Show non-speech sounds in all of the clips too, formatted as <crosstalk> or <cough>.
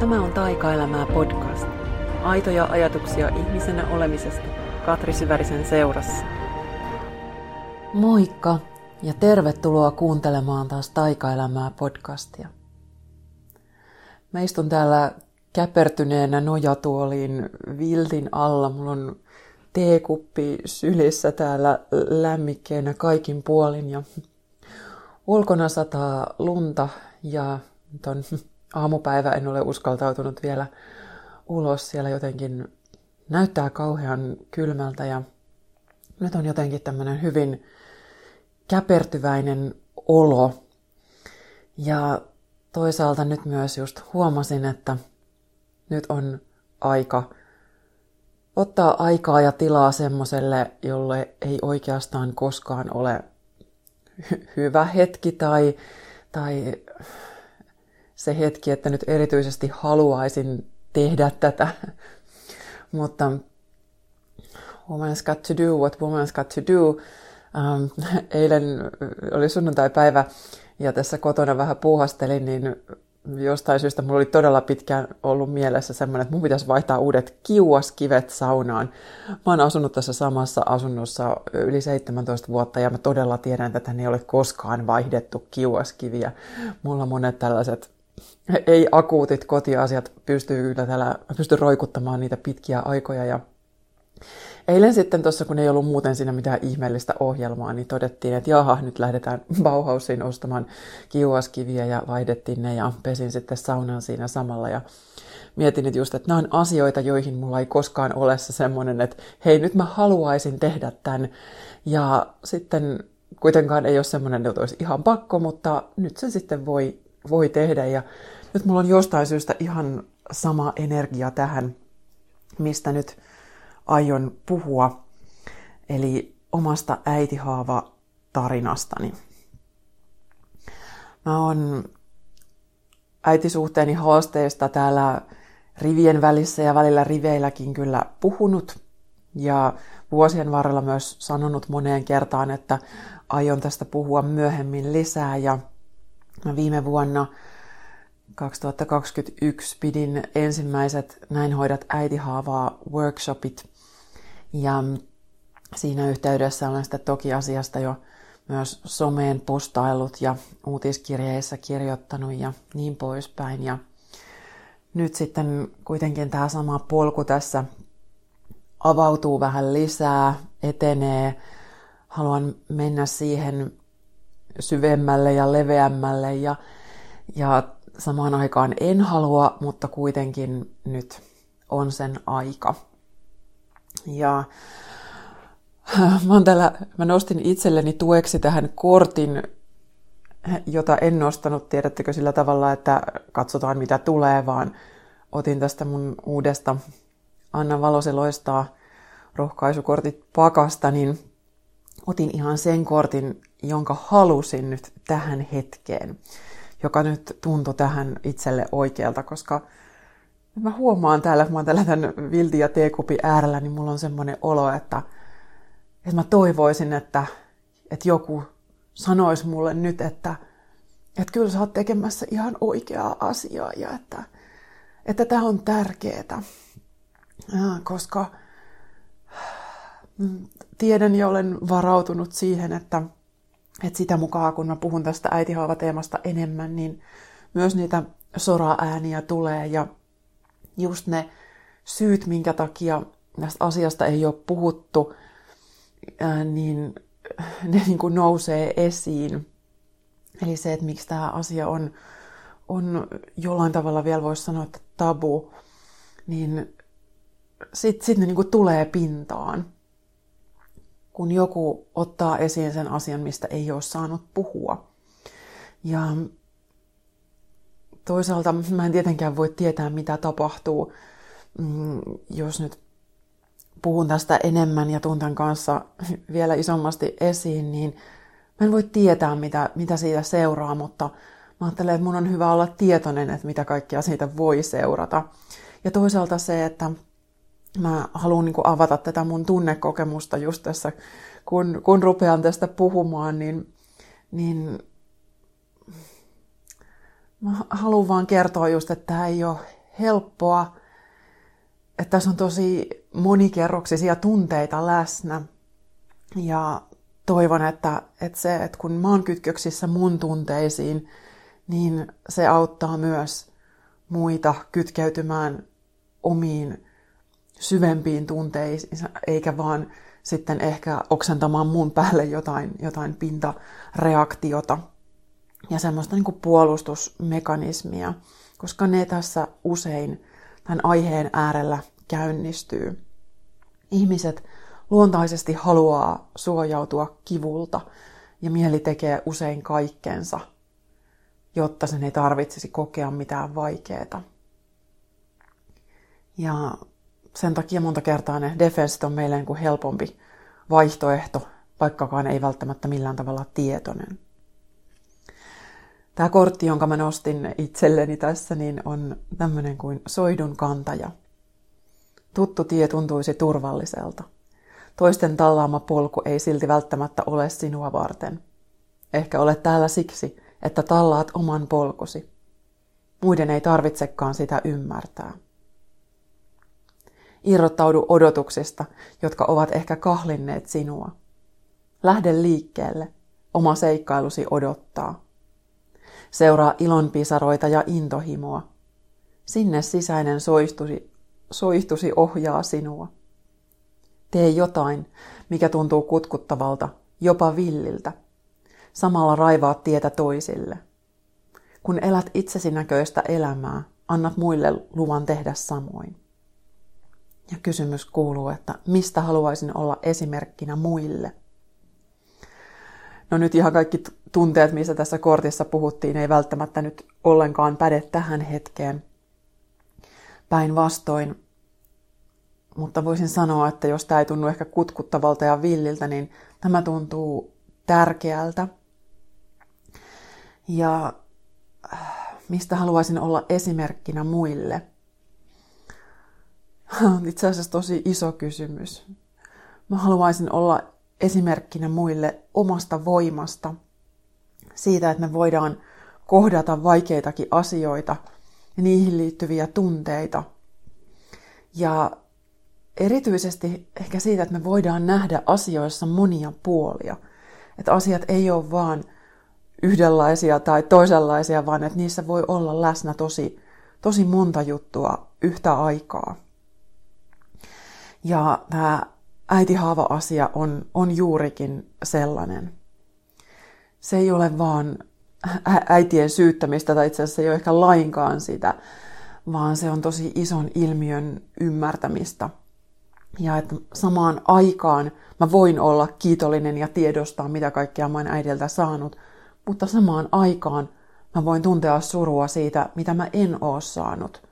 Tämä on Taikaelämää podcast. Aitoja ajatuksia ihmisenä olemisesta Katri Syvärisen seurassa. Moikka ja tervetuloa kuuntelemaan taas Taikaelämää podcastia. Mä istun täällä käpertyneenä nojatuoliin viltin alla. Mulla on teekuppi sylissä täällä lämmikkeenä kaikin puolin ja ulkona sataa lunta ja ton aamupäivä en ole uskaltautunut vielä ulos. Siellä jotenkin näyttää kauhean kylmältä ja nyt on jotenkin tämmöinen hyvin käpertyväinen olo. Ja toisaalta nyt myös just huomasin, että nyt on aika ottaa aikaa ja tilaa semmoiselle, jolle ei oikeastaan koskaan ole hy- hyvä hetki tai, tai se hetki, että nyt erityisesti haluaisin tehdä tätä. Mutta woman's got to do what woman's got to do. Um, eilen oli sunnuntai-päivä ja tässä kotona vähän puuhastelin, niin jostain syystä mulla oli todella pitkään ollut mielessä semmoinen, että mun pitäisi vaihtaa uudet kiuaskivet saunaan. Mä oon asunut tässä samassa asunnossa yli 17 vuotta ja mä todella tiedän, että ne ei ole koskaan vaihdettu kiuaskiviä. Mulla monet tällaiset ei-akuutit kotiasiat pystyy kyllä täällä, pystyy roikuttamaan niitä pitkiä aikoja ja Eilen sitten tuossa, kun ei ollut muuten siinä mitään ihmeellistä ohjelmaa, niin todettiin, että jaha, nyt lähdetään <laughs> Bauhausiin ostamaan kiuaskiviä ja vaihdettiin ne ja pesin sitten saunan siinä samalla. Ja mietin nyt just, että nämä on asioita, joihin mulla ei koskaan ole se semmoinen, että hei, nyt mä haluaisin tehdä tämän. Ja sitten kuitenkaan ei ole semmoinen, että olisi ihan pakko, mutta nyt se sitten voi, voi tehdä. Ja nyt mulla on jostain syystä ihan sama energia tähän, mistä nyt aion puhua, eli omasta äitihaava tarinastani. Mä oon äitisuhteeni haasteista täällä rivien välissä ja välillä riveilläkin kyllä puhunut ja vuosien varrella myös sanonut moneen kertaan, että aion tästä puhua myöhemmin lisää ja mä viime vuonna 2021 pidin ensimmäiset Näin hoidat äitihaavaa workshopit ja siinä yhteydessä olen sitä toki asiasta jo myös someen postailut ja uutiskirjeissä kirjoittanut ja niin poispäin. Ja nyt sitten kuitenkin tämä sama polku tässä avautuu vähän lisää, etenee. Haluan mennä siihen syvemmälle ja leveämmälle ja, ja samaan aikaan en halua, mutta kuitenkin nyt on sen aika. Ja mä, täällä, mä nostin itselleni tueksi tähän kortin, jota en nostanut, tiedättekö, sillä tavalla, että katsotaan mitä tulee, vaan otin tästä mun uudesta Anna Valosi loistaa rohkaisukortit pakasta, niin otin ihan sen kortin, jonka halusin nyt tähän hetkeen, joka nyt tuntui tähän itselle oikealta, koska mä huomaan täällä, kun mä oon täällä tämän vilti ja teekupi äärellä, niin mulla on semmoinen olo, että, että mä toivoisin, että, että joku sanoisi mulle nyt, että, että kyllä sä oot tekemässä ihan oikeaa asiaa ja että, että tämä on tärkeää, koska tiedän ja olen varautunut siihen, että, että sitä mukaan kun mä puhun tästä äitihaava-teemasta enemmän, niin myös niitä sora-ääniä tulee ja just ne syyt, minkä takia tästä asiasta ei ole puhuttu, niin ne <laughs> niin kuin nousee esiin. Eli se, että miksi tämä asia on, on jollain tavalla vielä voisi sanoa, että tabu, niin sitten sit ne niin kuin tulee pintaan. Kun joku ottaa esiin sen asian, mistä ei ole saanut puhua. Ja toisaalta mä en tietenkään voi tietää, mitä tapahtuu, mm, jos nyt puhun tästä enemmän ja tuntan kanssa <laughs> vielä isommasti esiin, niin mä en voi tietää, mitä, mitä siitä seuraa, mutta mä ajattelen, että mun on hyvä olla tietoinen, että mitä kaikkea siitä voi seurata. Ja toisaalta se, että mä haluan niin avata tätä mun tunnekokemusta just tässä, kun, kun rupean tästä puhumaan, niin, niin mä haluan vaan kertoa just, että tämä ei ole helppoa, että tässä on tosi monikerroksisia tunteita läsnä. Ja toivon, että, että se, että kun mä oon kytköksissä mun tunteisiin, niin se auttaa myös muita kytkeytymään omiin syvempiin tunteisiin, eikä vaan sitten ehkä oksentamaan mun päälle jotain, jotain pintareaktiota ja semmoista niin puolustusmekanismia, koska ne tässä usein tämän aiheen äärellä käynnistyy. Ihmiset luontaisesti haluaa suojautua kivulta ja mieli tekee usein kaikkensa, jotta sen ei tarvitsisi kokea mitään vaikeaa. Ja sen takia monta kertaa ne defenssit on meille niin helpompi vaihtoehto, vaikkakaan ei välttämättä millään tavalla tietoinen. Tämä kortti, jonka mä nostin itselleni tässä, niin on tämmöinen kuin soidun kantaja. Tuttu tie tuntuisi turvalliselta. Toisten tallaama polku ei silti välttämättä ole sinua varten. Ehkä olet täällä siksi, että tallaat oman polkusi. Muiden ei tarvitsekaan sitä ymmärtää. Irrottaudu odotuksista, jotka ovat ehkä kahlinneet sinua. Lähde liikkeelle. Oma seikkailusi odottaa. Seuraa ilonpisaroita ja intohimoa. Sinne sisäinen soistusi, soihtusi ohjaa sinua. Tee jotain, mikä tuntuu kutkuttavalta, jopa villiltä. Samalla raivaat tietä toisille. Kun elät itsesi näköistä elämää, annat muille luvan tehdä samoin. Ja kysymys kuuluu, että mistä haluaisin olla esimerkkinä muille? No nyt ihan kaikki tunteet, missä tässä kortissa puhuttiin, ei välttämättä nyt ollenkaan päde tähän hetkeen. Päinvastoin. Mutta voisin sanoa, että jos tämä ei tunnu ehkä kutkuttavalta ja villiltä, niin tämä tuntuu tärkeältä. Ja äh, mistä haluaisin olla esimerkkinä muille – on <laughs> itse asiassa tosi iso kysymys. Mä haluaisin olla esimerkkinä muille omasta voimasta, siitä, että me voidaan kohdata vaikeitakin asioita ja niihin liittyviä tunteita. Ja erityisesti ehkä siitä, että me voidaan nähdä asioissa monia puolia. Että asiat ei ole vaan yhdenlaisia tai toisenlaisia, vaan että niissä voi olla läsnä tosi, tosi monta juttua yhtä aikaa. Ja tämä äitihaava-asia on, on juurikin sellainen. Se ei ole vaan äitien syyttämistä, tai itse asiassa ei ole ehkä lainkaan sitä, vaan se on tosi ison ilmiön ymmärtämistä. Ja että samaan aikaan mä voin olla kiitollinen ja tiedostaa, mitä kaikkea mä oon äidiltä saanut, mutta samaan aikaan mä voin tuntea surua siitä, mitä mä en oo saanut.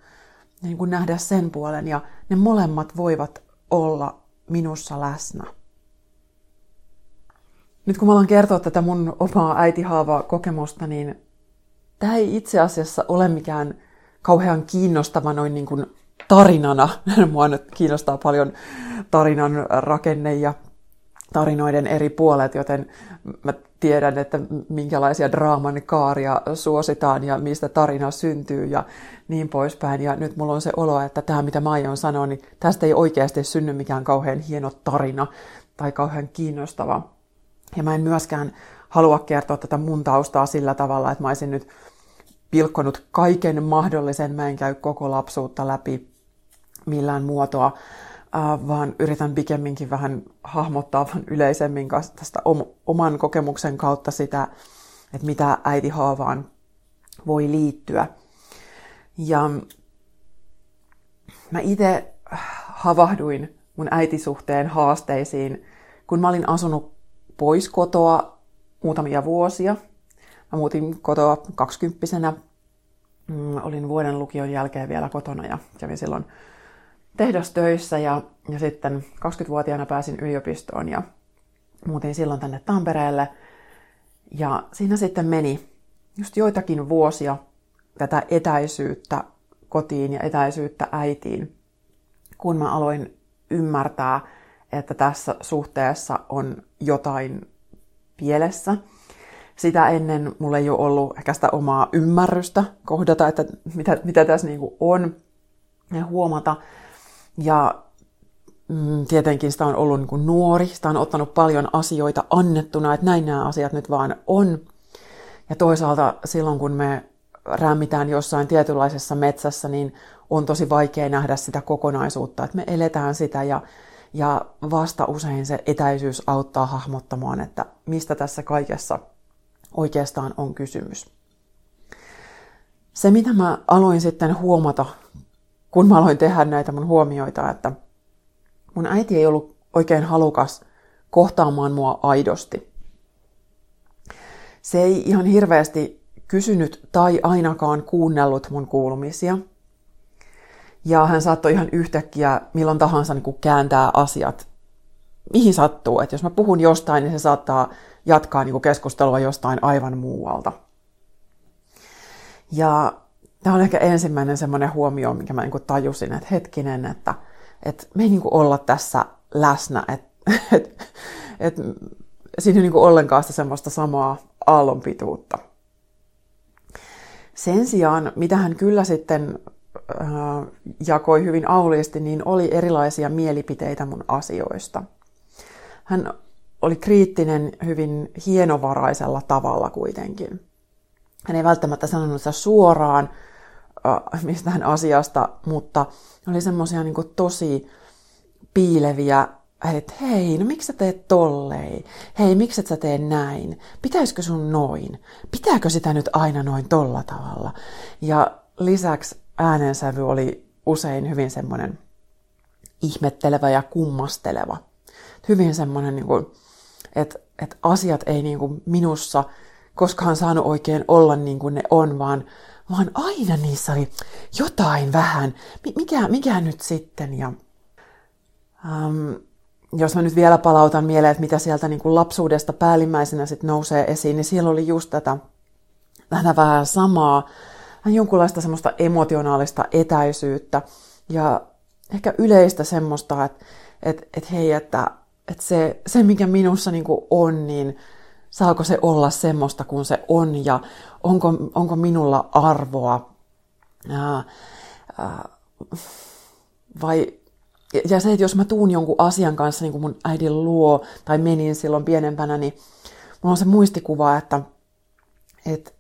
Niin kuin nähdä sen puolen, ja ne molemmat voivat olla minussa läsnä. Nyt kun mä alan kertoa tätä mun omaa äitihaavaa kokemusta, niin tämä ei itse asiassa ole mikään kauhean kiinnostava noin niin kuin tarinana. <laughs> Mua nyt kiinnostaa paljon tarinan rakenne ja tarinoiden eri puolet, joten mä tiedän, että minkälaisia draaman kaaria suositaan ja mistä tarina syntyy ja niin poispäin. Ja nyt mulla on se olo, että tämä mitä mä aion sanoa, niin tästä ei oikeasti synny mikään kauhean hieno tarina tai kauhean kiinnostava. Ja mä en myöskään halua kertoa tätä mun taustaa sillä tavalla, että mä olisin nyt pilkkonut kaiken mahdollisen. Mä en käy koko lapsuutta läpi millään muotoa vaan yritän pikemminkin vähän hahmottaa vaan yleisemmin tästä oman kokemuksen kautta sitä, että mitä äiti haavaan voi liittyä. Ja mä itse havahduin mun äitisuhteen haasteisiin, kun mä olin asunut pois kotoa muutamia vuosia. Mä muutin kotoa kaksikymppisenä. Mm, olin vuoden lukion jälkeen vielä kotona ja kävin silloin tehdastöissä ja, ja sitten 20-vuotiaana pääsin yliopistoon ja muutin silloin tänne Tampereelle. Ja siinä sitten meni just joitakin vuosia tätä etäisyyttä kotiin ja etäisyyttä äitiin, kun mä aloin ymmärtää, että tässä suhteessa on jotain pielessä. Sitä ennen mulla ei ole ollut ehkä sitä omaa ymmärrystä kohdata, että mitä, mitä tässä niin on. ja huomata. Ja mm, tietenkin sitä on ollut niin kuin nuori, sitä on ottanut paljon asioita annettuna, että näin nämä asiat nyt vaan on. Ja toisaalta silloin, kun me rämmitään jossain tietynlaisessa metsässä, niin on tosi vaikea nähdä sitä kokonaisuutta, että me eletään sitä ja, ja vasta usein se etäisyys auttaa hahmottamaan, että mistä tässä kaikessa oikeastaan on kysymys. Se, mitä mä aloin sitten huomata, kun mä aloin tehdä näitä mun huomioita, että mun äiti ei ollut oikein halukas kohtaamaan mua aidosti. Se ei ihan hirveästi kysynyt tai ainakaan kuunnellut mun kuulumisia. Ja hän saattoi ihan yhtäkkiä milloin tahansa niin kääntää asiat mihin sattuu. Että jos mä puhun jostain, niin se saattaa jatkaa niin keskustelua jostain aivan muualta. Ja tämä on ehkä ensimmäinen semmoinen huomio, minkä mä niin tajusin, että hetkinen, että, että me ei niin olla tässä läsnä, että, <laughs> että, että siinä ei niin ollenkaan sitä semmoista samaa aallonpituutta. Sen sijaan, mitä hän kyllä sitten äh, jakoi hyvin auliisti, niin oli erilaisia mielipiteitä mun asioista. Hän oli kriittinen hyvin hienovaraisella tavalla kuitenkin. Hän ei välttämättä sanonut sitä suoraan äh, mistään asiasta, mutta oli semmoisia niin tosi piileviä että hei, no miksi sä teet tollei? Hei, miksi et sä tee näin? Pitäisikö sun noin? Pitääkö sitä nyt aina noin tolla tavalla? Ja lisäksi äänensävy oli usein hyvin semmoinen ihmettelevä ja kummasteleva. Hyvin semmoinen, niin että, että asiat ei niin kuin minussa koskaan saanut oikein olla niin kuin ne on, vaan, vaan aina niissä oli jotain vähän. Mikä, mikä nyt sitten? Ja, um, jos mä nyt vielä palautan mieleen, että mitä sieltä niin kuin lapsuudesta päällimmäisenä sit nousee esiin, niin siellä oli just tätä, tätä vähän samaa, jonkunlaista semmoista emotionaalista etäisyyttä ja ehkä yleistä semmoista, että että että hei, että että se, se, mikä minussa niin kuin on, niin saako se olla semmoista kuin se on ja onko, onko minulla arvoa. Ää, ää, vai ja se, että jos mä tuun jonkun asian kanssa niin kuin mun äidin luo tai menin silloin pienempänä, niin mulla on se muistikuva, että, että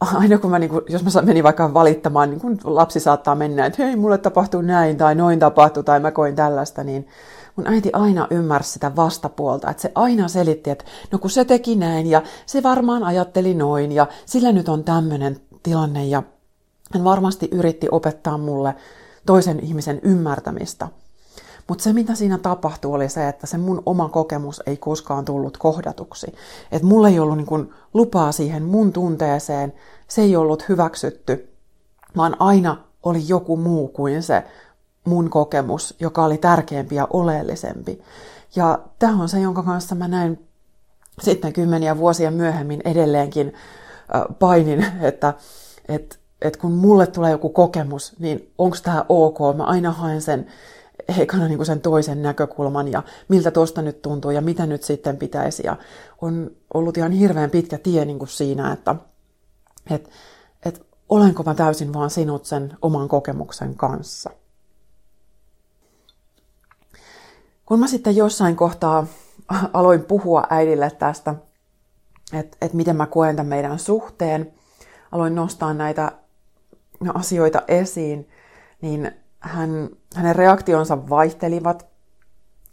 aina kun mä, niin kuin, jos mä menin vaikka valittamaan, niin kun lapsi saattaa mennä, että hei, mulle tapahtuu näin tai noin tapahtuu tai mä koin tällaista, niin mun äiti aina ymmärsi sitä vastapuolta, että se aina selitti, että no kun se teki näin ja se varmaan ajatteli noin ja sillä nyt on tämmöinen tilanne ja hän varmasti yritti opettaa mulle toisen ihmisen ymmärtämistä. Mutta se, mitä siinä tapahtui, oli se, että se mun oma kokemus ei koskaan tullut kohdatuksi. Että mulla ei ollut niin lupaa siihen mun tunteeseen, se ei ollut hyväksytty, vaan aina oli joku muu kuin se mun kokemus, joka oli tärkeämpi ja oleellisempi. Ja tämä on se, jonka kanssa mä näin sitten kymmeniä vuosia myöhemmin edelleenkin painin, <laughs> että, että että kun mulle tulee joku kokemus, niin onko tämä ok? Mä aina haen sen ekana niin sen toisen näkökulman ja miltä tuosta nyt tuntuu ja mitä nyt sitten pitäisi. Ja on ollut ihan hirveän pitkä tie niin kuin siinä, että et, et olenko mä täysin vaan sinut sen oman kokemuksen kanssa. Kun mä sitten jossain kohtaa <laughs> aloin puhua äidille tästä, että et miten mä koen tämän meidän suhteen, aloin nostaa näitä asioita esiin, niin hän, hänen reaktionsa vaihtelivat.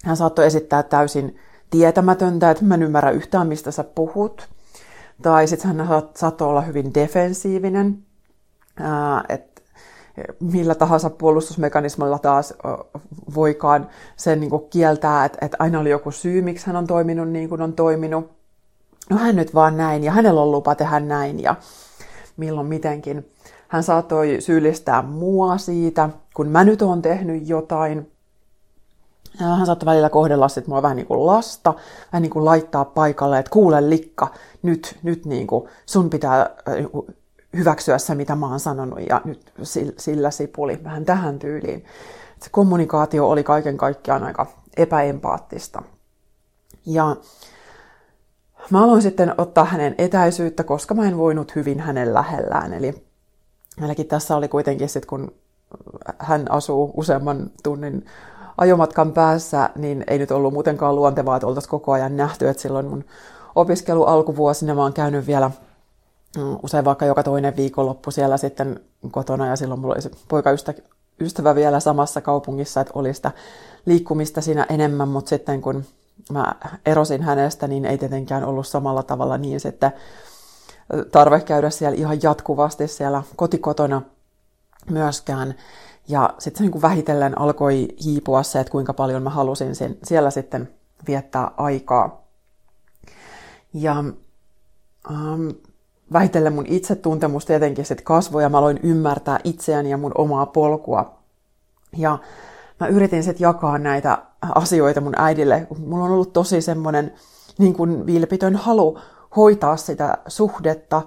Hän saattoi esittää täysin tietämätöntä, että mä en ymmärrä yhtään, mistä sä puhut. Tai sitten hän saattoi olla hyvin defensiivinen, että millä tahansa puolustusmekanismilla taas voikaan sen niin kuin kieltää, että, että aina oli joku syy, miksi hän on toiminut niin kuin on toiminut. No hän nyt vaan näin ja hänellä on lupa tehdä näin ja milloin mitenkin. Hän saattoi syyllistää mua siitä, kun mä nyt oon tehnyt jotain. Hän saattoi välillä kohdella sit mua vähän niin kuin lasta, vähän niin kuin laittaa paikalle, että kuule likka, nyt, nyt niin kuin sun pitää hyväksyä se, mitä mä oon sanonut, ja nyt sillä sipuli vähän tähän tyyliin. Se kommunikaatio oli kaiken kaikkiaan aika epäempaattista. Ja mä aloin sitten ottaa hänen etäisyyttä, koska mä en voinut hyvin hänen lähellään. Eli Meilläkin tässä oli kuitenkin sitten, kun hän asuu useamman tunnin ajomatkan päässä, niin ei nyt ollut muutenkaan luontevaa, että oltaisiin koko ajan nähty, että silloin mun opiskelu alkuvuosina mä oon käynyt vielä usein vaikka joka toinen viikonloppu siellä sitten kotona ja silloin mulla oli se poikaystävä vielä samassa kaupungissa, että oli sitä liikkumista siinä enemmän, mutta sitten kun mä erosin hänestä, niin ei tietenkään ollut samalla tavalla niin sitten tarve käydä siellä ihan jatkuvasti siellä kotikotona myöskään. Ja sitten se niin kuin vähitellen alkoi hiipua se, että kuinka paljon mä halusin sen, siellä sitten viettää aikaa. Ja ähm, vähitellen mun itsetuntemus tietenkin sitten kasvoi ja mä aloin ymmärtää itseäni ja mun omaa polkua. Ja mä yritin sitten jakaa näitä asioita mun äidille. Mulla on ollut tosi semmoinen niin kuin vilpitön halu hoitaa sitä suhdetta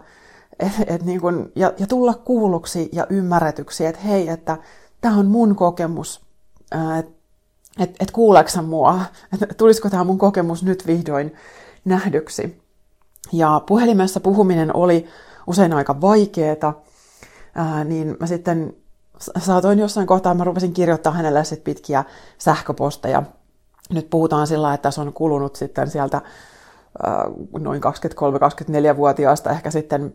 et, et niin kuin, ja, ja tulla kuulluksi ja ymmärretyksi, että hei, että tämä on mun kokemus, että et, et mua, että tulisiko tämä mun kokemus nyt vihdoin nähdyksi. Ja puhelimessa puhuminen oli usein aika vaikeeta, ää, niin mä sitten saatoin jossain kohtaa, mä rupesin kirjoittaa hänelle sit pitkiä sähköposteja. Nyt puhutaan sillä, että se on kulunut sitten sieltä ää, noin 23-24-vuotiaasta ehkä sitten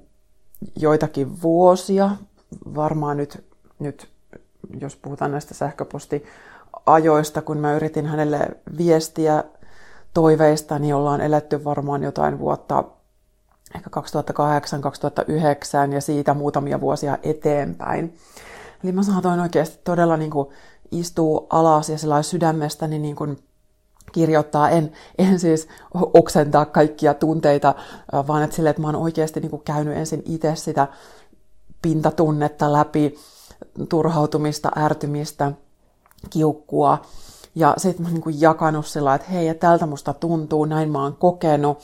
joitakin vuosia, varmaan nyt, nyt jos puhutaan näistä sähköpostiajoista, kun mä yritin hänelle viestiä toiveista, niin ollaan eletty varmaan jotain vuotta ehkä 2008-2009 ja siitä muutamia vuosia eteenpäin. Eli mä saatoin oikeasti todella niin kuin istua alas ja sillä sydämestäni niin kuin kirjoittaa. En, en siis oksentaa kaikkia tunteita, vaan että sille, että mä oon oikeasti niin kuin käynyt ensin itse sitä pintatunnetta läpi, turhautumista, ärtymistä, kiukkua. Ja sitten mä oon niin jakanut sillä, että hei, että tältä musta tuntuu, näin mä oon kokenut,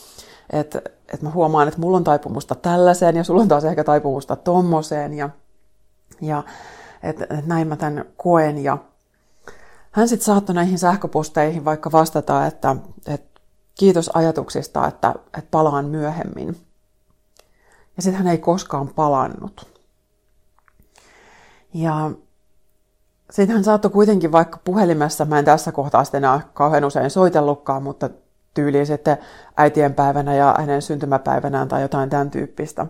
että, että mä huomaan, että mulla on taipumusta tällaiseen ja sulla on taas ehkä taipumusta tommoseen ja, ja että, että näin mä tämän koen ja hän sitten saattoi näihin sähköposteihin vaikka vastata, että, että kiitos ajatuksista, että, että palaan myöhemmin. Ja sitten hän ei koskaan palannut. Ja sitten hän saattoi kuitenkin vaikka puhelimessa, mä en tässä kohtaa sitten enää kauhean usein soitellutkaan, mutta tyyliin sitten äitienpäivänä ja hänen syntymäpäivänään tai jotain tämän tyyppistä.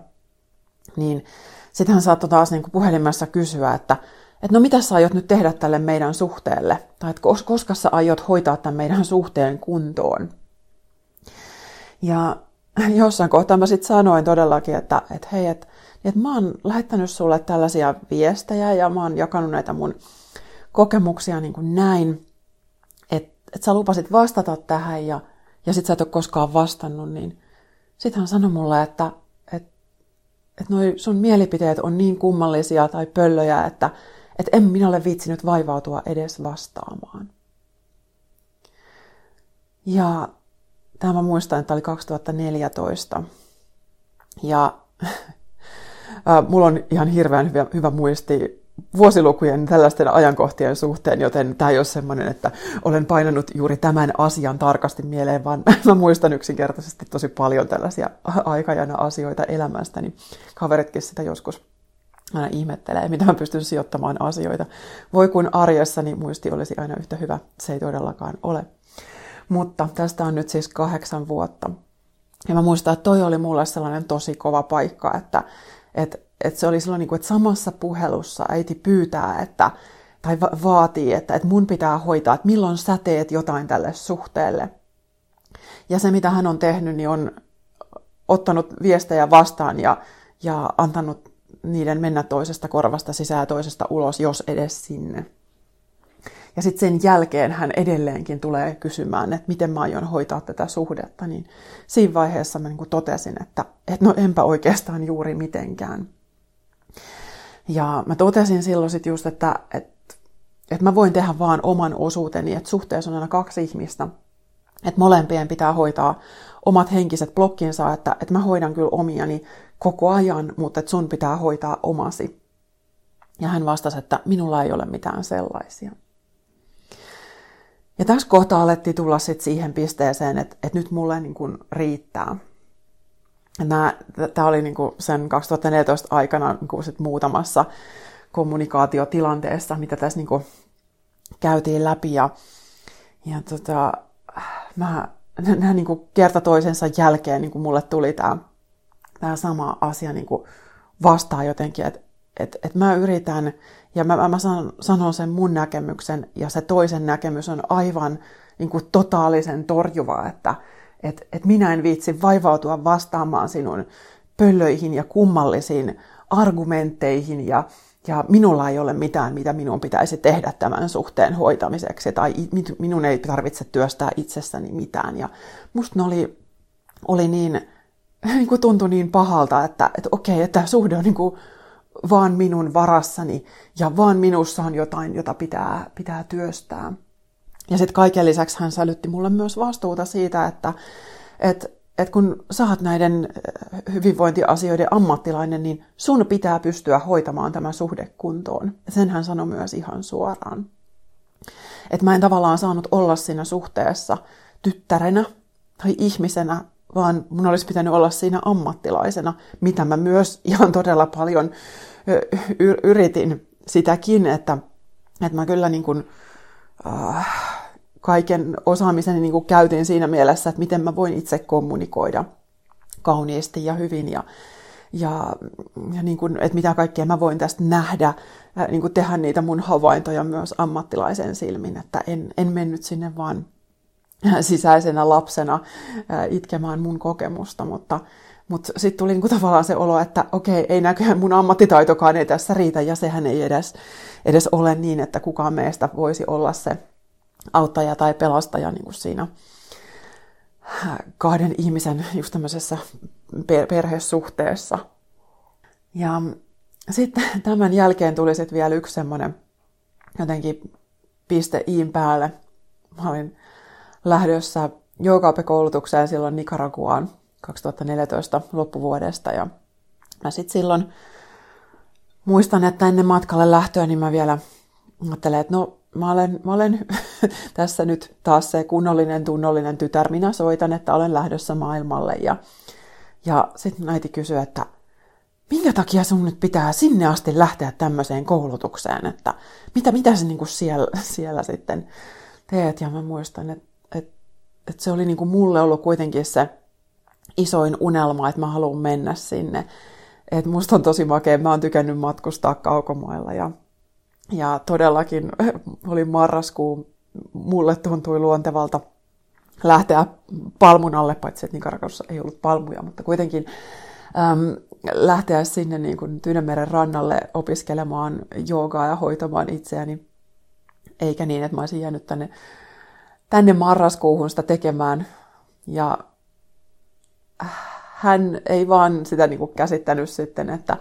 Niin sitten hän saattoi taas niin kuin puhelimessa kysyä, että että no mitä sä aiot nyt tehdä tälle meidän suhteelle? Tai että koska sä aiot hoitaa tämän meidän suhteen kuntoon? Ja jossain kohtaa mä sitten sanoin todellakin, että, että hei, että, että mä oon lähettänyt sulle tällaisia viestejä ja mä oon jakanut näitä mun kokemuksia niin kuin näin, että, että sä lupasit vastata tähän ja, ja sit sä et ole koskaan vastannut, niin sitten hän sanoi mulle, että, että, että noi sun mielipiteet on niin kummallisia tai pöllöjä, että, että en minä ole viitsinyt vaivautua edes vastaamaan. Ja tämä mä muistan, että oli 2014. Ja <laughs> äh, mulla on ihan hirveän hyvä, hyvä muisti vuosilukujen tällaisten ajankohtien suhteen, joten tämä ei ole semmoinen, että olen painanut juuri tämän asian tarkasti mieleen, vaan <laughs> mä muistan yksinkertaisesti tosi paljon tällaisia aikajana asioita elämästäni. Kaveritkin sitä joskus aina ihmettelee, mitä mä pystyn sijoittamaan asioita. Voi kun arjessa, niin muisti olisi aina yhtä hyvä. Se ei todellakaan ole. Mutta tästä on nyt siis kahdeksan vuotta. Ja mä muistan, että toi oli mulle sellainen tosi kova paikka, että, että, että se oli silloin, niin kuin, että samassa puhelussa äiti pyytää, että, tai va- vaatii, että, että mun pitää hoitaa, että milloin sä teet jotain tälle suhteelle. Ja se, mitä hän on tehnyt, niin on ottanut viestejä vastaan ja, ja antanut niiden mennä toisesta korvasta sisään toisesta ulos, jos edes sinne. Ja sitten sen jälkeen hän edelleenkin tulee kysymään, että miten mä aion hoitaa tätä suhdetta. Niin siinä vaiheessa mä niin totesin, että, että no enpä oikeastaan juuri mitenkään. Ja mä totesin silloin sitten just, että, että, että mä voin tehdä vaan oman osuuteni, että suhteessa on aina kaksi ihmistä. Että molempien pitää hoitaa omat henkiset blokkinsa, että, että mä hoidan kyllä omiani koko ajan, mutta että sun pitää hoitaa omasi. Ja hän vastasi, että minulla ei ole mitään sellaisia. Ja tässä kohtaa alettiin tulla sitten siihen pisteeseen, että, että nyt mulle niin kuin riittää. Tämä oli niin kuin sen 2014 aikana niin kuin sit muutamassa kommunikaatiotilanteessa, mitä tässä niin kuin käytiin läpi. Ja, ja tota, mä, <laughs> nämä niin kuin kerta toisensa jälkeen niin kuin mulle tuli tämä, tämä sama asia niin kuin vastaan jotenkin, että et, et mä yritän, ja mä, mä sanon, sanon sen mun näkemyksen, ja se toisen näkemys on aivan niin kuin totaalisen torjuva, että et, et minä en viitsi vaivautua vastaamaan sinun pöllöihin ja kummallisiin argumentteihin, ja, ja minulla ei ole mitään, mitä minun pitäisi tehdä tämän suhteen hoitamiseksi, tai minun ei tarvitse työstää itsessäni mitään. Ja musta ne oli, oli niin, <laughs> niin kuin tuntui niin pahalta, että, että okei, että tämä suhde on niin kuin vaan minun varassani ja vaan minussa on jotain, jota pitää, pitää työstää. Ja sitten kaiken lisäksi hän sälytti mulle myös vastuuta siitä, että et, et kun oot näiden äh, hyvinvointiasioiden ammattilainen, niin sun pitää pystyä hoitamaan tämä suhde kuntoon. Sen hän sanoi myös ihan suoraan. Että mä en tavallaan saanut olla siinä suhteessa tyttärenä tai ihmisenä, vaan mun olisi pitänyt olla siinä ammattilaisena, mitä mä myös ihan todella paljon yritin sitäkin, että, että mä kyllä niin kuin, äh, kaiken osaamiseni niin kuin käytin siinä mielessä, että miten mä voin itse kommunikoida kauniisti ja hyvin ja, ja, ja niin kuin, että mitä kaikkea mä voin tästä nähdä, äh, niin kuin tehdä niitä mun havaintoja myös ammattilaisen silmin, että en, en mennyt sinne vaan sisäisenä lapsena itkemään mun kokemusta, mutta, mutta sitten tuli niinku tavallaan se olo, että okei, ei näköjään mun ammattitaitokaan ei tässä riitä, ja sehän ei edes, edes ole niin, että kukaan meistä voisi olla se auttaja tai pelastaja niin kuin siinä kahden ihmisen just tämmöisessä perhesuhteessa. Ja sitten <laughs> tämän jälkeen tuli sitten vielä yksi semmoinen jotenkin piste iin päälle. Mä olin lähdössä joogaopekoulutukseen silloin Nicaraguaan 2014 loppuvuodesta. Ja mä sitten silloin muistan, että ennen matkalle lähtöä, niin mä vielä ajattelin, että no mä olen, mä olen <laughs> tässä nyt taas se kunnollinen, tunnollinen tytär. Minä soitan, että olen lähdössä maailmalle. Ja, ja sitten äiti kysyi, että minkä takia sun nyt pitää sinne asti lähteä tämmöiseen koulutukseen, että mitä, mitä sä niin siellä, <laughs> siellä sitten teet. Ja mä muistan, että että se oli niin kuin mulle ollut kuitenkin se isoin unelma, että mä haluan mennä sinne. Et musta on tosi makea, mä oon tykännyt matkustaa kaukomailla ja, ja todellakin <laughs> oli marraskuu, mulle tuntui luontevalta lähteä palmun alle, paitsi että Nicaraguassa ei ollut palmuja, mutta kuitenkin äm, lähteä sinne niin kuin Tyynemeren rannalle opiskelemaan joogaa ja hoitamaan itseäni, eikä niin, että mä olisin jäänyt tänne tänne marraskuuhun sitä tekemään. Ja hän ei vaan sitä niin kuin käsittänyt sitten, että,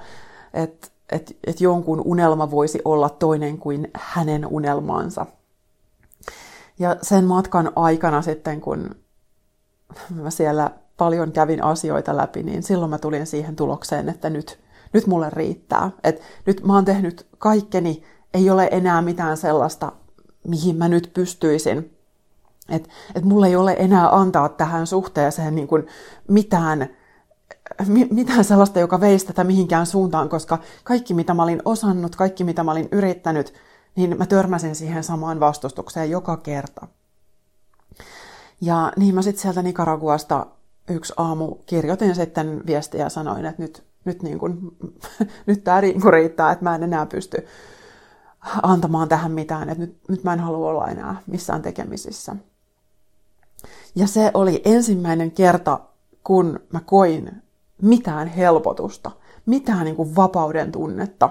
että, että, että jonkun unelma voisi olla toinen kuin hänen unelmaansa. Ja sen matkan aikana sitten, kun mä siellä paljon kävin asioita läpi, niin silloin mä tulin siihen tulokseen, että nyt, nyt mulle riittää. että nyt mä oon tehnyt kaikkeni, ei ole enää mitään sellaista, mihin mä nyt pystyisin että et mulla ei ole enää antaa tähän suhteeseen niin kuin mitään, mitään sellaista, joka veisi tätä mihinkään suuntaan, koska kaikki mitä mä olin osannut, kaikki mitä mä olin yrittänyt, niin mä törmäsin siihen samaan vastustukseen joka kerta. Ja niin mä sitten sieltä Nicaraguasta yksi aamu kirjoitin sitten viestiä ja sanoin, että nyt, nyt, niin kun, <laughs> nyt tämä niin riittää, että mä en enää pysty antamaan tähän mitään, että nyt, nyt mä en halua olla enää missään tekemisissä. Ja se oli ensimmäinen kerta, kun mä koin mitään helpotusta, mitään niin kuin vapauden tunnetta,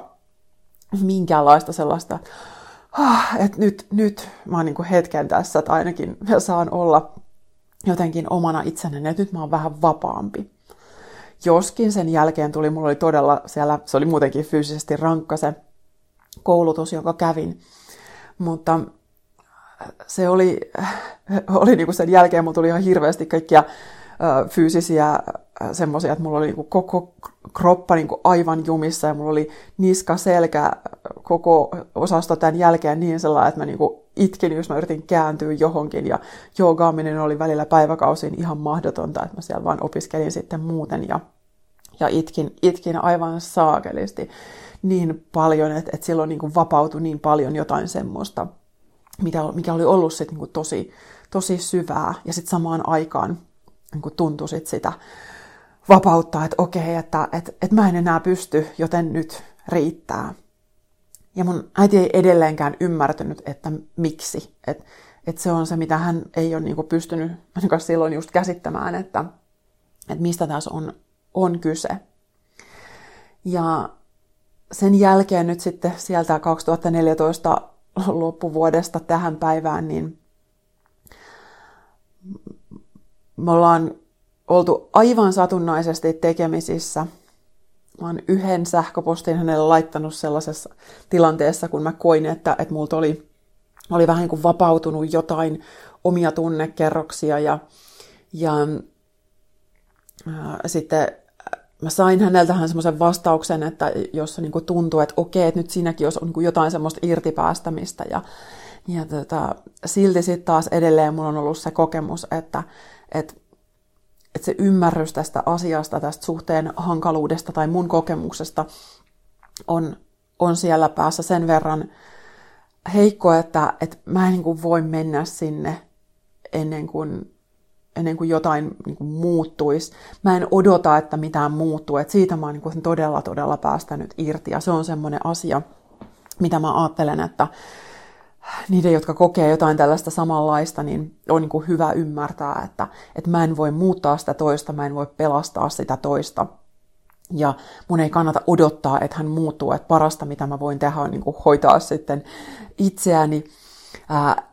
minkäänlaista sellaista, ah, että nyt, nyt mä oon niin kuin hetken tässä, että ainakin mä saan olla jotenkin omana itsenäni, että nyt mä oon vähän vapaampi. Joskin sen jälkeen tuli, mulla oli todella siellä, se oli muutenkin fyysisesti rankka se koulutus, jonka kävin, mutta se oli, oli niinku sen jälkeen, mulla tuli ihan hirveästi kaikkia fyysisiä semmoisia, että mulla oli niinku koko kroppa niinku aivan jumissa ja mulla oli niska, selkä, koko osasto tämän jälkeen niin sellainen, että mä niinku itkin, jos mä yritin kääntyä johonkin ja joogaaminen oli välillä päiväkausiin ihan mahdotonta, että mä siellä vaan opiskelin sitten muuten ja Ja itkin, itkin aivan saakelisti niin paljon, että, että silloin niin kuin vapautui niin paljon jotain semmoista, mitä, mikä oli ollut sit niin kuin tosi, tosi syvää. Ja sitten samaan aikaan niin kuin tuntui sit sitä vapauttaa, että okei, että, että, että mä en enää pysty, joten nyt riittää. Ja mun äiti ei edelleenkään ymmärtänyt, että miksi. Että että se on se, mitä hän ei ole niin kuin pystynyt ainakaan silloin just käsittämään, että, että mistä tässä on, on kyse. Ja sen jälkeen nyt sitten sieltä 2014 loppuvuodesta tähän päivään, niin me ollaan oltu aivan satunnaisesti tekemisissä. Mä oon yhden sähköpostin hänelle laittanut sellaisessa tilanteessa, kun mä koin, että, että multa oli, oli vähän niin kuin vapautunut jotain omia tunnekerroksia ja, ja ää, sitten mä sain häneltähän semmoisen vastauksen, että jossa niin kuin tuntuu, että okei, että nyt siinäkin olisi niin jotain semmoista irtipäästämistä. Ja, ja tota, silti sitten taas edelleen mulla on ollut se kokemus, että, että, että se ymmärrys tästä asiasta, tästä suhteen hankaluudesta tai mun kokemuksesta on, on siellä päässä sen verran heikko, että, että mä en niin kuin voi mennä sinne ennen kuin ennen kuin jotain niin kuin muuttuisi. Mä en odota, että mitään muuttuu. Et siitä mä oon niin todella, todella päästänyt irti. Ja se on semmoinen asia, mitä mä ajattelen, että niiden, jotka kokee jotain tällaista samanlaista, niin on niin kuin hyvä ymmärtää, että, että mä en voi muuttaa sitä toista, mä en voi pelastaa sitä toista. Ja mun ei kannata odottaa, että hän muuttuu, että parasta mitä mä voin tehdä on niin kuin hoitaa sitten itseäni, ää,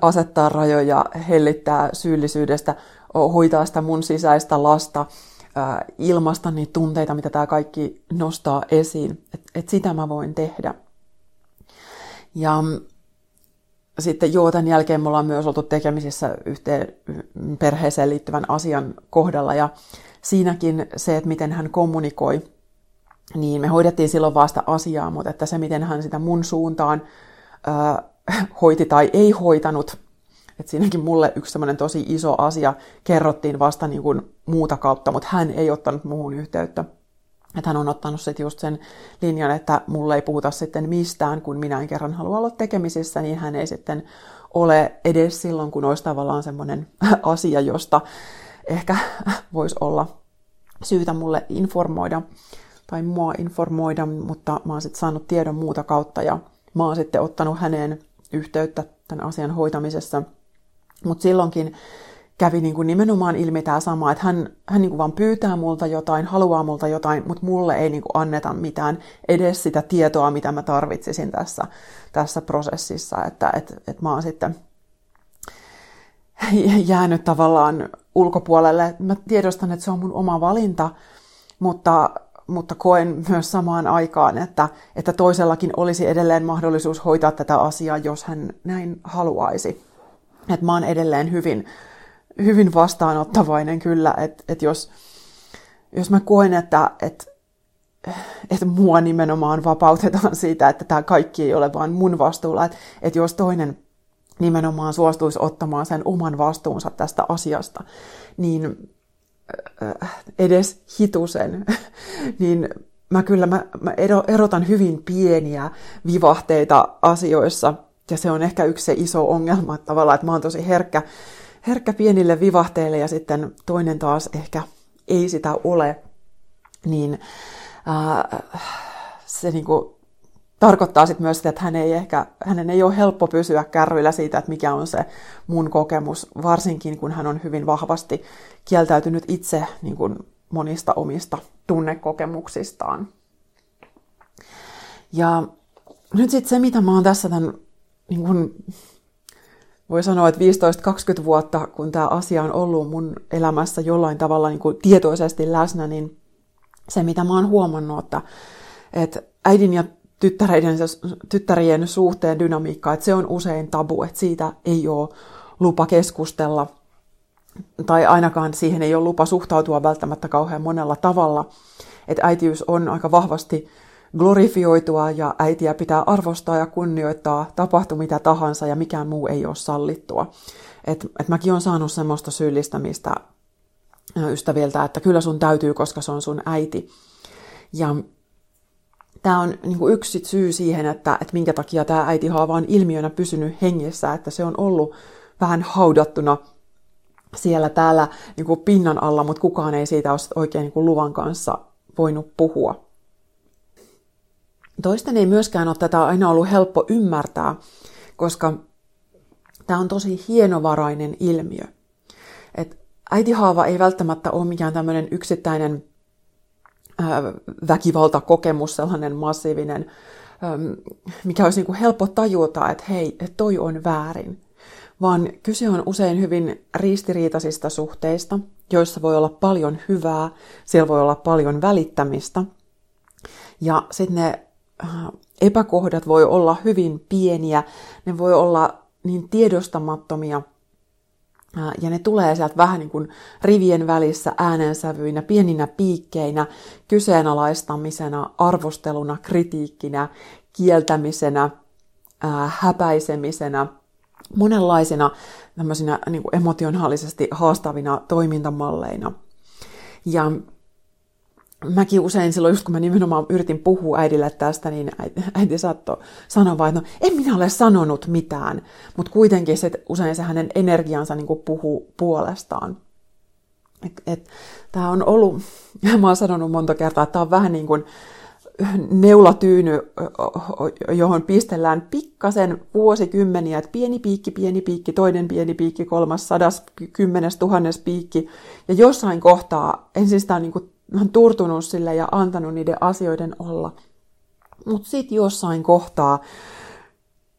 asettaa rajoja, hellittää syyllisyydestä, hoitaa sitä mun sisäistä lasta, ilmaista niitä tunteita, mitä tämä kaikki nostaa esiin. Että et sitä mä voin tehdä. Ja mm, sitten joo, tämän jälkeen me ollaan myös oltu tekemisissä yhteen perheeseen liittyvän asian kohdalla. Ja siinäkin se, että miten hän kommunikoi, niin me hoidettiin silloin vasta asiaa, mutta että se, miten hän sitä mun suuntaan hoiti tai ei hoitanut. Et siinäkin mulle yksi semmoinen tosi iso asia kerrottiin vasta niin kuin muuta kautta, mutta hän ei ottanut muuhun yhteyttä. Että hän on ottanut sitten just sen linjan, että mulle ei puhuta sitten mistään, kun minä en kerran halua olla tekemisissä, niin hän ei sitten ole edes silloin, kun olisi tavallaan semmoinen <laughs> asia, josta ehkä <laughs> voisi olla syytä mulle informoida tai mua informoida, mutta mä oon sitten saanut tiedon muuta kautta ja mä oon sitten ottanut häneen yhteyttä tämän asian hoitamisessa. Mutta silloinkin kävi niin kuin nimenomaan ilmi tämä sama, että hän, hän niin kuin vaan pyytää multa jotain, haluaa multa jotain, mutta mulle ei niin kuin anneta mitään, edes sitä tietoa, mitä mä tarvitsisin tässä, tässä prosessissa. Että et, et mä oon sitten <laughs> jäänyt tavallaan ulkopuolelle. Mä tiedostan, että se on mun oma valinta, mutta mutta koen myös samaan aikaan, että, että toisellakin olisi edelleen mahdollisuus hoitaa tätä asiaa, jos hän näin haluaisi. Että mä oon edelleen hyvin, hyvin vastaanottavainen kyllä, että, että jos, jos mä koen, että, että, että mua nimenomaan vapautetaan siitä, että tämä kaikki ei ole vain mun vastuulla, että, että jos toinen nimenomaan suostuisi ottamaan sen oman vastuunsa tästä asiasta, niin edes hitusen, <laughs> niin mä kyllä mä, mä erotan hyvin pieniä vivahteita asioissa. Ja se on ehkä yksi se iso ongelma tavallaan, että mä oon tosi herkkä, herkkä pienille vivahteille ja sitten toinen taas ehkä ei sitä ole. Niin ää, se niinku tarkoittaa sitten myös sitä, että hän ei ehkä, hänen ei ole helppo pysyä kärryillä siitä, että mikä on se mun kokemus, varsinkin kun hän on hyvin vahvasti kieltäytynyt itse niin kuin monista omista tunnekokemuksistaan. Ja nyt sitten se, mitä mä oon tässä tämän, niin kuin, voi sanoa, että 15-20 vuotta, kun tämä asia on ollut mun elämässä jollain tavalla niin kuin tietoisesti läsnä, niin se, mitä mä oon huomannut, että, että äidin ja tyttäreiden, tyttärien suhteen dynamiikka, että se on usein tabu, että siitä ei ole lupa keskustella, tai ainakaan siihen ei ole lupa suhtautua välttämättä kauhean monella tavalla. Että äitiys on aika vahvasti glorifioitua ja äitiä pitää arvostaa ja kunnioittaa, tapahtu mitä tahansa ja mikään muu ei ole sallittua. Et, et mäkin olen saanut semmoista syyllistämistä ystäviltä, että kyllä sun täytyy, koska se on sun äiti. Ja tämä on niin yksi syy siihen, että, että minkä takia tämä äitihaava on ilmiönä pysynyt hengissä, että se on ollut vähän haudattuna siellä täällä niin pinnan alla, mutta kukaan ei siitä ole oikein niin luvan kanssa voinut puhua. Toisten ei myöskään ole tätä aina ollut helppo ymmärtää, koska tämä on tosi hienovarainen ilmiö. Et äitihaava ei välttämättä ole mikään tämmöinen yksittäinen väkivaltakokemus, sellainen massiivinen, mikä olisi niin kuin helppo tajuta, että hei, toi on väärin. Vaan kyse on usein hyvin ristiriitaisista suhteista, joissa voi olla paljon hyvää, siellä voi olla paljon välittämistä. Ja sitten ne epäkohdat voi olla hyvin pieniä, ne voi olla niin tiedostamattomia, ja ne tulee sieltä vähän niin kuin rivien välissä äänensävyinä, pieninä piikkeinä, kyseenalaistamisena, arvosteluna, kritiikkinä, kieltämisenä, ää, häpäisemisenä, monenlaisina tämmöisinä niin kuin emotionaalisesti haastavina toimintamalleina. Ja mäkin usein silloin, just kun mä nimenomaan yritin puhua äidille tästä, niin äiti, äiti saattoi sanoa vaan, että no en minä ole sanonut mitään, mutta kuitenkin se, usein se hänen energiansa niin puhuu puolestaan. Tämä on ollut, <laughs> mä oon sanonut monta kertaa, että tämä on vähän niin kuin neulatyyny, johon pistellään pikkasen vuosikymmeniä, että pieni piikki, pieni piikki, toinen pieni piikki, kolmas, sadas, kymmenes, tuhannes piikki. Ja jossain kohtaa ensin sitä on niin kuin on turtunut sille ja antanut niiden asioiden olla. Mutta sitten jossain kohtaa,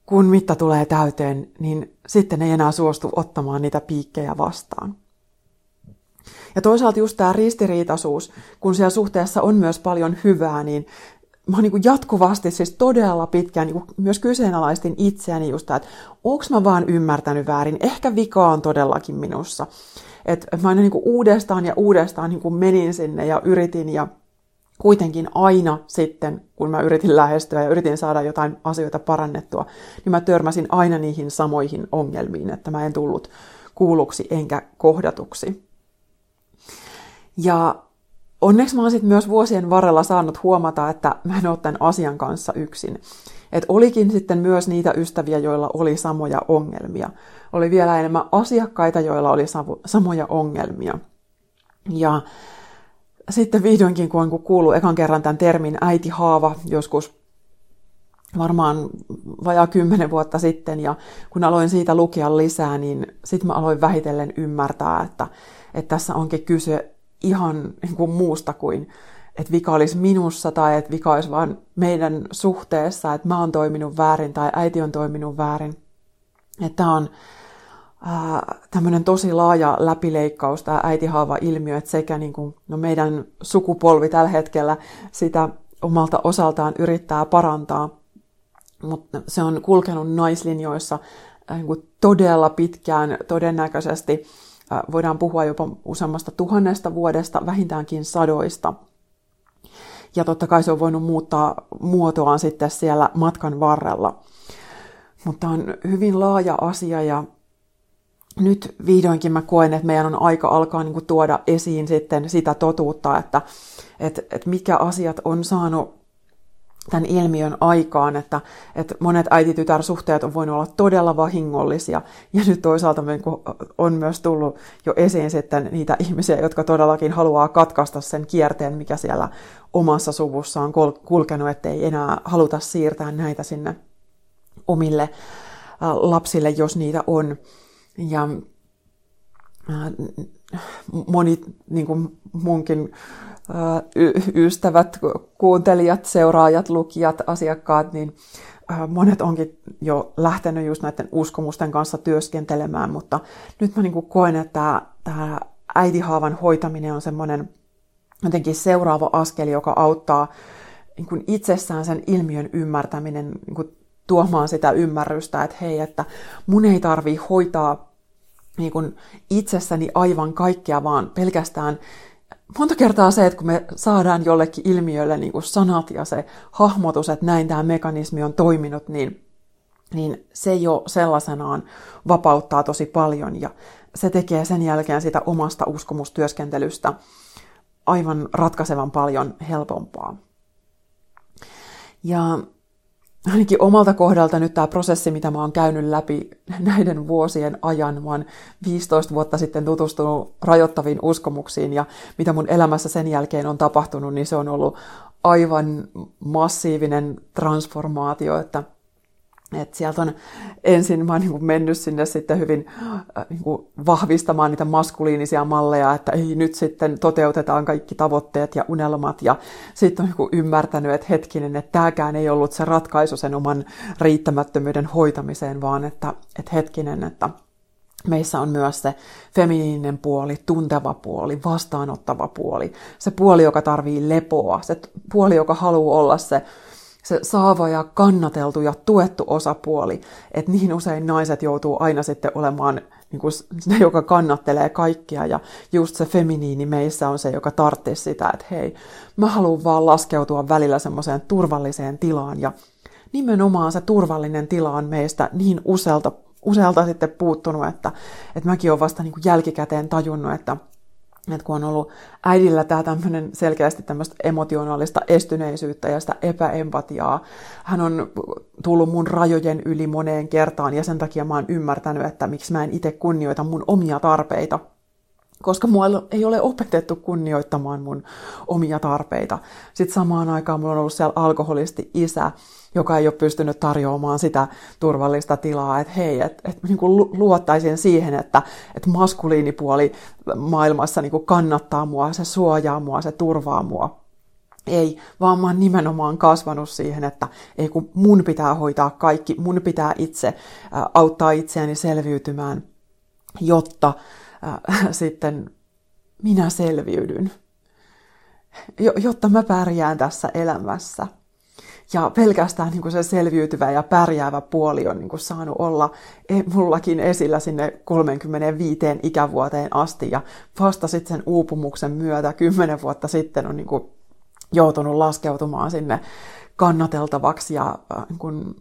kun mitta tulee täyteen, niin sitten ei enää suostu ottamaan niitä piikkejä vastaan. Ja toisaalta just tämä ristiriitaisuus, kun siellä suhteessa on myös paljon hyvää, niin mä oon niin jatkuvasti siis todella pitkään niin myös kyseenalaistin itseäni just että onko mä vaan ymmärtänyt väärin, ehkä vika on todellakin minussa. Että mä aina niin kuin uudestaan ja uudestaan niin kuin menin sinne ja yritin ja kuitenkin aina sitten, kun mä yritin lähestyä ja yritin saada jotain asioita parannettua, niin mä törmäsin aina niihin samoihin ongelmiin, että mä en tullut kuulluksi enkä kohdatuksi. Ja onneksi mä oon sitten myös vuosien varrella saanut huomata, että mä en ole tämän asian kanssa yksin. Että olikin sitten myös niitä ystäviä, joilla oli samoja ongelmia. Oli vielä enemmän asiakkaita, joilla oli samoja ongelmia. Ja sitten vihdoinkin, kun on kuullut ekan kerran tämän termin äitihaava joskus varmaan vajaa kymmenen vuotta sitten, ja kun aloin siitä lukea lisää, niin sitten mä aloin vähitellen ymmärtää, että, että tässä onkin kyse ihan niin kuin muusta kuin että vika olisi minussa tai että vika olisi vain meidän suhteessa, että mä oon toiminut väärin tai äiti on toiminut väärin. Että tämä tämmöinen tosi laaja läpileikkaus, tämä äitihaava-ilmiö, että sekä niin kuin, no meidän sukupolvi tällä hetkellä sitä omalta osaltaan yrittää parantaa, mutta se on kulkenut naislinjoissa niin kuin todella pitkään, todennäköisesti voidaan puhua jopa useammasta tuhannesta vuodesta, vähintäänkin sadoista – ja totta kai se on voinut muuttaa muotoaan sitten siellä matkan varrella. Mutta on hyvin laaja asia ja nyt vihdoinkin mä koen, että meidän on aika alkaa niin kuin tuoda esiin sitten sitä totuutta, että, että, että mikä asiat on saanut tämän ilmiön aikaan, että, että monet äiti-tytär-suhteet on voinut olla todella vahingollisia, ja nyt toisaalta on myös tullut jo esiin sitten niitä ihmisiä, jotka todellakin haluaa katkaista sen kierteen, mikä siellä omassa suvussa on kulkenut, ettei enää haluta siirtää näitä sinne omille lapsille, jos niitä on. Ja moni niin kuin munkin ystävät, kuuntelijat, seuraajat, lukijat, asiakkaat, niin monet onkin jo lähtenyt just näiden uskomusten kanssa työskentelemään, mutta nyt mä niin koen, että tämä äitihaavan hoitaminen on semmoinen jotenkin seuraava askel, joka auttaa niin kuin itsessään sen ilmiön ymmärtäminen niin kuin tuomaan sitä ymmärrystä, että hei, että mun ei tarvii hoitaa niin kuin itsessäni aivan kaikkea, vaan pelkästään monta kertaa se, että kun me saadaan jollekin ilmiölle niin kuin sanat ja se hahmotus, että näin tämä mekanismi on toiminut, niin, niin se jo sellaisenaan vapauttaa tosi paljon. Ja se tekee sen jälkeen sitä omasta uskomustyöskentelystä aivan ratkaisevan paljon helpompaa. Ja ainakin omalta kohdalta nyt tämä prosessi, mitä mä oon käynyt läpi näiden vuosien ajan, mä oon 15 vuotta sitten tutustunut rajoittaviin uskomuksiin ja mitä mun elämässä sen jälkeen on tapahtunut, niin se on ollut aivan massiivinen transformaatio, että et sieltä on ensin mä niin mennyt sinne sitten hyvin äh, niin kuin vahvistamaan niitä maskuliinisia malleja, että ei nyt sitten toteutetaan kaikki tavoitteet ja unelmat. Ja sitten on niin ymmärtänyt, että hetkinen, että tämäkään ei ollut se ratkaisu sen oman riittämättömyyden hoitamiseen, vaan että, että hetkinen, että meissä on myös se feminiininen puoli, tunteva puoli, vastaanottava puoli, se puoli, joka tarvii lepoa, se puoli, joka haluaa olla se se saava ja kannateltu ja tuettu osapuoli, että niin usein naiset joutuu aina sitten olemaan niin kuin se, joka kannattelee kaikkia. Ja just se feminiini meissä on se, joka tarvitsee sitä, että hei, mä haluan vaan laskeutua välillä semmoiseen turvalliseen tilaan. Ja nimenomaan se turvallinen tila on meistä niin usealta, usealta sitten puuttunut, että, että mäkin olen vasta niin kuin jälkikäteen tajunnut, että että kun on ollut äidillä tämä tämmöinen selkeästi tämmöistä emotionaalista estyneisyyttä ja sitä epäempatiaa, hän on tullut mun rajojen yli moneen kertaan ja sen takia mä oon ymmärtänyt, että miksi mä en itse kunnioita mun omia tarpeita koska mua ei ole opetettu kunnioittamaan mun omia tarpeita. Sitten samaan aikaan mulla on ollut siellä alkoholisti isä, joka ei ole pystynyt tarjoamaan sitä turvallista tilaa, että hei, että et, niin luottaisin siihen, että et maskuliinipuoli maailmassa niin kannattaa mua, se suojaa mua, se turvaa mua. Ei, vaan mä oon nimenomaan kasvanut siihen, että ei kun mun pitää hoitaa kaikki, mun pitää itse auttaa itseäni selviytymään, jotta äh, <laughs> sitten minä selviydyn, jotta mä pärjään tässä elämässä. Ja pelkästään niin kuin se selviytyvä ja pärjäävä puoli on niin kuin saanut olla e, mullakin esillä sinne 35 ikävuoteen asti. Ja vasta sitten sen uupumuksen myötä kymmenen vuotta sitten on niin kuin joutunut laskeutumaan sinne kannateltavaksi ja äh, niin kuin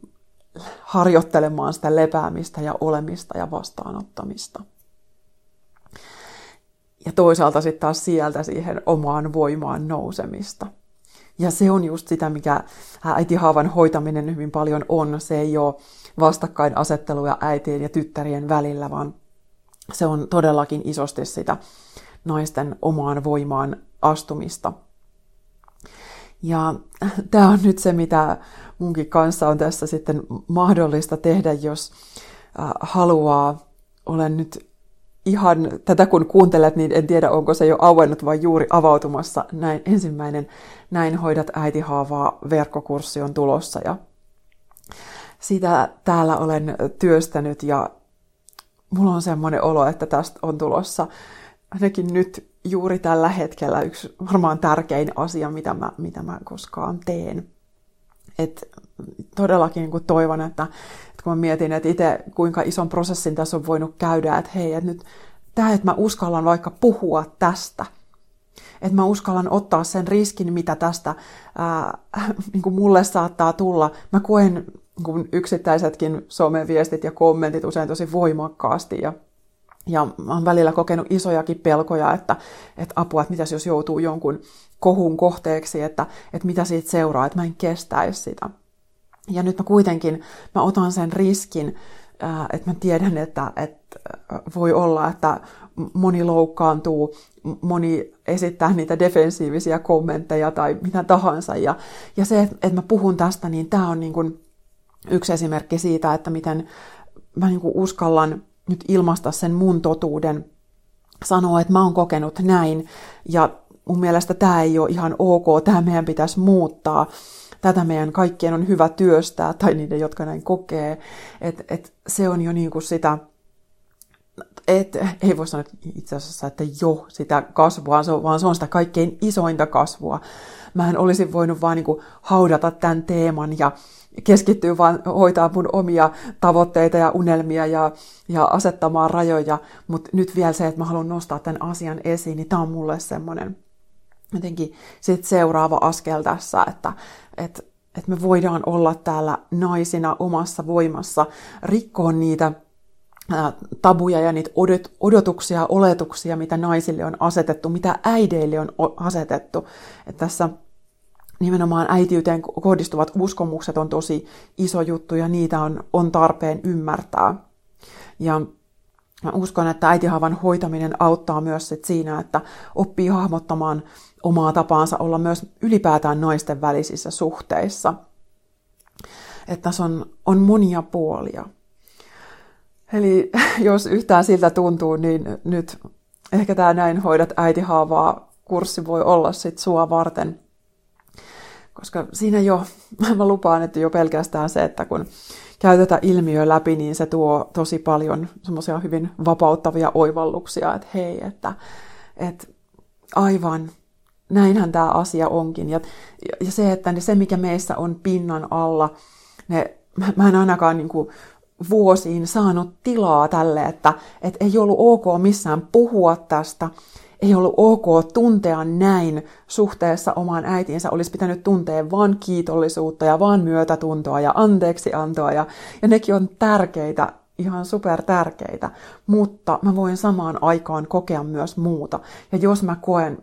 harjoittelemaan sitä lepäämistä ja olemista ja vastaanottamista ja toisaalta sitten taas sieltä siihen omaan voimaan nousemista. Ja se on just sitä, mikä äitihaavan hoitaminen hyvin paljon on. Se ei ole vastakkainasetteluja äitien ja tyttärien välillä, vaan se on todellakin isosti sitä naisten omaan voimaan astumista. Ja tämä on nyt se, mitä munkin kanssa on tässä sitten mahdollista tehdä, jos haluaa. Olen nyt ihan tätä kun kuuntelet, niin en tiedä onko se jo auennut vai juuri avautumassa. Näin ensimmäinen Näin hoidat äitihaavaa verkkokurssi on tulossa ja sitä täällä olen työstänyt ja mulla on semmoinen olo, että tästä on tulossa ainakin nyt juuri tällä hetkellä yksi varmaan tärkein asia, mitä mä, mitä mä koskaan teen. Et todellakin niin toivon, että, että kun mä mietin, että itse kuinka ison prosessin tässä on voinut käydä, että hei, että nyt tämä, että mä uskallan vaikka puhua tästä, että mä uskallan ottaa sen riskin, mitä tästä ää, <laughs> niin kuin mulle saattaa tulla. Mä koen niin kuin yksittäisetkin someviestit ja kommentit usein tosi voimakkaasti ja ja mä oon välillä kokenut isojakin pelkoja, että, että apua, että mitäs jos joutuu jonkun kohun kohteeksi, että, että mitä siitä seuraa, että mä en kestäisi sitä. Ja nyt mä kuitenkin, mä otan sen riskin, että mä tiedän, että, että voi olla, että moni loukkaantuu, moni esittää niitä defensiivisiä kommentteja tai mitä tahansa. Ja, ja se, että mä puhun tästä, niin tämä on niin kuin yksi esimerkki siitä, että miten mä niin kuin uskallan nyt ilmaista sen mun totuuden, sanoa, että mä oon kokenut näin, ja mun mielestä tämä ei ole ihan ok, tämä meidän pitäisi muuttaa, tätä meidän kaikkien on hyvä työstää, tai niiden, jotka näin kokee, että et se on jo niin kuin sitä, et, ei voi sanoa itse asiassa, että jo sitä kasvua, vaan se on sitä kaikkein isointa kasvua. Mä en olisi voinut vaan niin kuin haudata tämän teeman ja keskittyä vaan hoitaa mun omia tavoitteita ja unelmia ja, ja asettamaan rajoja, mutta nyt vielä se, että mä haluan nostaa tämän asian esiin, niin tämä on mulle semmoinen jotenkin sit seuraava askel tässä, että, että, että me voidaan olla täällä naisina omassa voimassa, rikkoa niitä tabuja ja niitä odotuksia, oletuksia, mitä naisille on asetettu, mitä äideille on asetettu. Että tässä nimenomaan äitiyteen kohdistuvat uskomukset on tosi iso juttu ja niitä on, on tarpeen ymmärtää. Ja mä uskon, että äitihaavan hoitaminen auttaa myös sit siinä, että oppii hahmottamaan omaa tapaansa olla myös ylipäätään naisten välisissä suhteissa. Että tässä on, on monia puolia. Eli <laughs> jos yhtään siltä tuntuu, niin nyt ehkä tämä näin hoidat äitihaavaa kurssi voi olla sit sua varten. Koska siinä jo, <laughs> mä lupaan, että jo pelkästään se, että kun käy tätä ilmiöä läpi, niin se tuo tosi paljon semmoisia hyvin vapauttavia oivalluksia, että hei, että, että aivan, näinhän tämä asia onkin. Ja, ja se, että se, mikä meissä on pinnan alla, ne, mä en ainakaan niin kuin vuosiin saanut tilaa tälle, että, että ei ollut ok missään puhua tästä, ei ollut ok tuntea näin suhteessa omaan äitiinsä, olisi pitänyt tuntea vaan kiitollisuutta ja vaan myötätuntoa ja anteeksiantoa ja, ja nekin on tärkeitä, ihan super tärkeitä, mutta mä voin samaan aikaan kokea myös muuta. Ja jos mä koen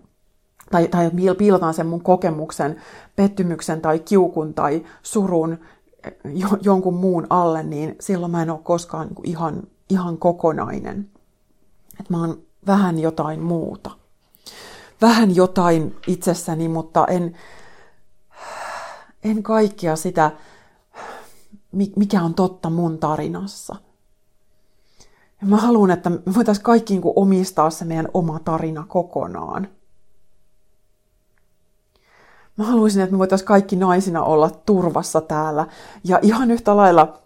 tai, tai piilotan sen mun kokemuksen, pettymyksen tai kiukun tai surun jo, jonkun muun alle, niin silloin mä en ole koskaan niin kuin ihan, ihan kokonainen. Et mä oon vähän jotain muuta. Vähän jotain itsessäni, mutta en, en kaikkea sitä, mikä on totta mun tarinassa. Ja mä haluan, että me voitaisiin kaikki niin omistaa se meidän oma tarina kokonaan. Mä haluaisin, että me voitaisiin kaikki naisina olla turvassa täällä. Ja ihan yhtä lailla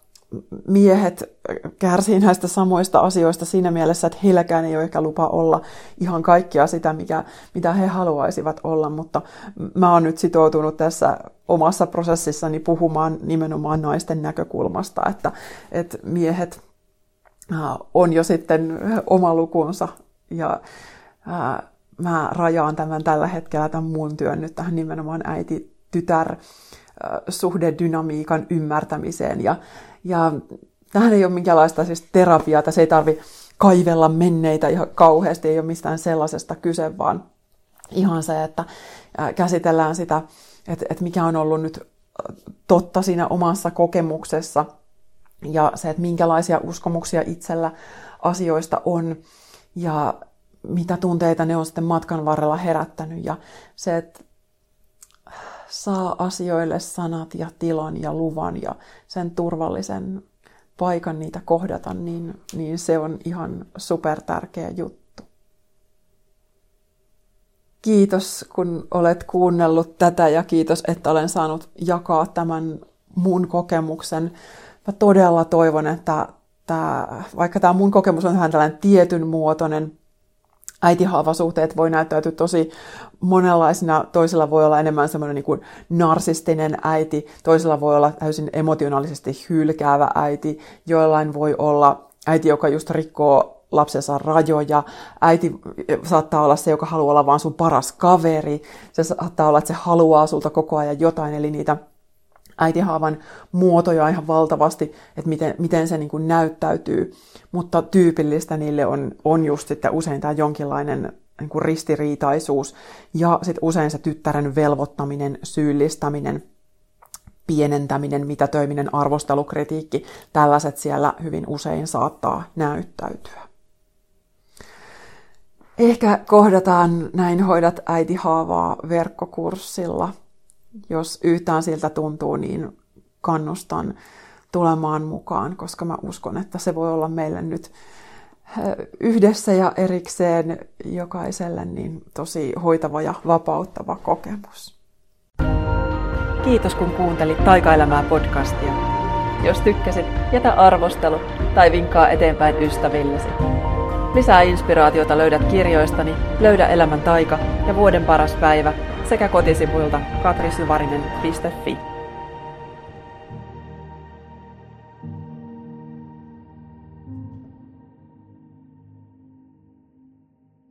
miehet kärsii näistä samoista asioista siinä mielessä, että heilläkään ei ole ehkä lupa olla ihan kaikkia sitä, mikä, mitä he haluaisivat olla, mutta mä oon nyt sitoutunut tässä omassa prosessissani puhumaan nimenomaan naisten näkökulmasta, että, että miehet on jo sitten oma lukunsa ja mä rajaan tämän tällä hetkellä tämän mun työn nyt tähän nimenomaan äiti-tytär suhdedynamiikan ymmärtämiseen. Ja, ja tähän ei ole minkäänlaista siis terapiaa, tässä ei tarvi kaivella menneitä ihan kauheasti, ei ole mistään sellaisesta kyse, vaan ihan se, että käsitellään sitä, että, että mikä on ollut nyt totta siinä omassa kokemuksessa ja se, että minkälaisia uskomuksia itsellä asioista on ja mitä tunteita ne on sitten matkan varrella herättänyt. Ja se, että saa asioille sanat ja tilan ja luvan ja sen turvallisen paikan niitä kohdata, niin, niin se on ihan super tärkeä juttu. Kiitos, kun olet kuunnellut tätä ja kiitos, että olen saanut jakaa tämän mun kokemuksen. Mä todella toivon, että tämä, vaikka tämä mun kokemus on vähän tällainen tietyn muotoinen, äitihaavasuhteet voi näyttäytyä tosi monenlaisina. Toisella voi olla enemmän semmoinen niin kuin narsistinen äiti, toisella voi olla täysin emotionaalisesti hylkäävä äiti, joillain voi olla äiti, joka just rikkoo lapsensa rajoja. Äiti saattaa olla se, joka haluaa olla vaan sun paras kaveri. Se saattaa olla, että se haluaa sulta koko ajan jotain, eli niitä äitihaavan muotoja ihan valtavasti, että miten, miten se niin kuin näyttäytyy. Mutta tyypillistä niille on, on just sitten usein tämä jonkinlainen niin kuin ristiriitaisuus ja sitten usein se tyttären velvoittaminen, syyllistäminen, pienentäminen, mitätöiminen, arvostelukritiikki, tällaiset siellä hyvin usein saattaa näyttäytyä. Ehkä kohdataan näin hoidat äitihaavaa verkkokurssilla – jos yhtään siltä tuntuu, niin kannustan tulemaan mukaan, koska mä uskon, että se voi olla meille nyt yhdessä ja erikseen jokaiselle niin tosi hoitava ja vapauttava kokemus. Kiitos kun kuuntelit Taikaelämää podcastia. Jos tykkäsit, jätä arvostelu tai vinkkaa eteenpäin ystävillesi. Lisää inspiraatiota löydät kirjoistani Löydä elämän taika ja Vuoden paras päivä sekä kotisivuilta katrisyvarinen.fi.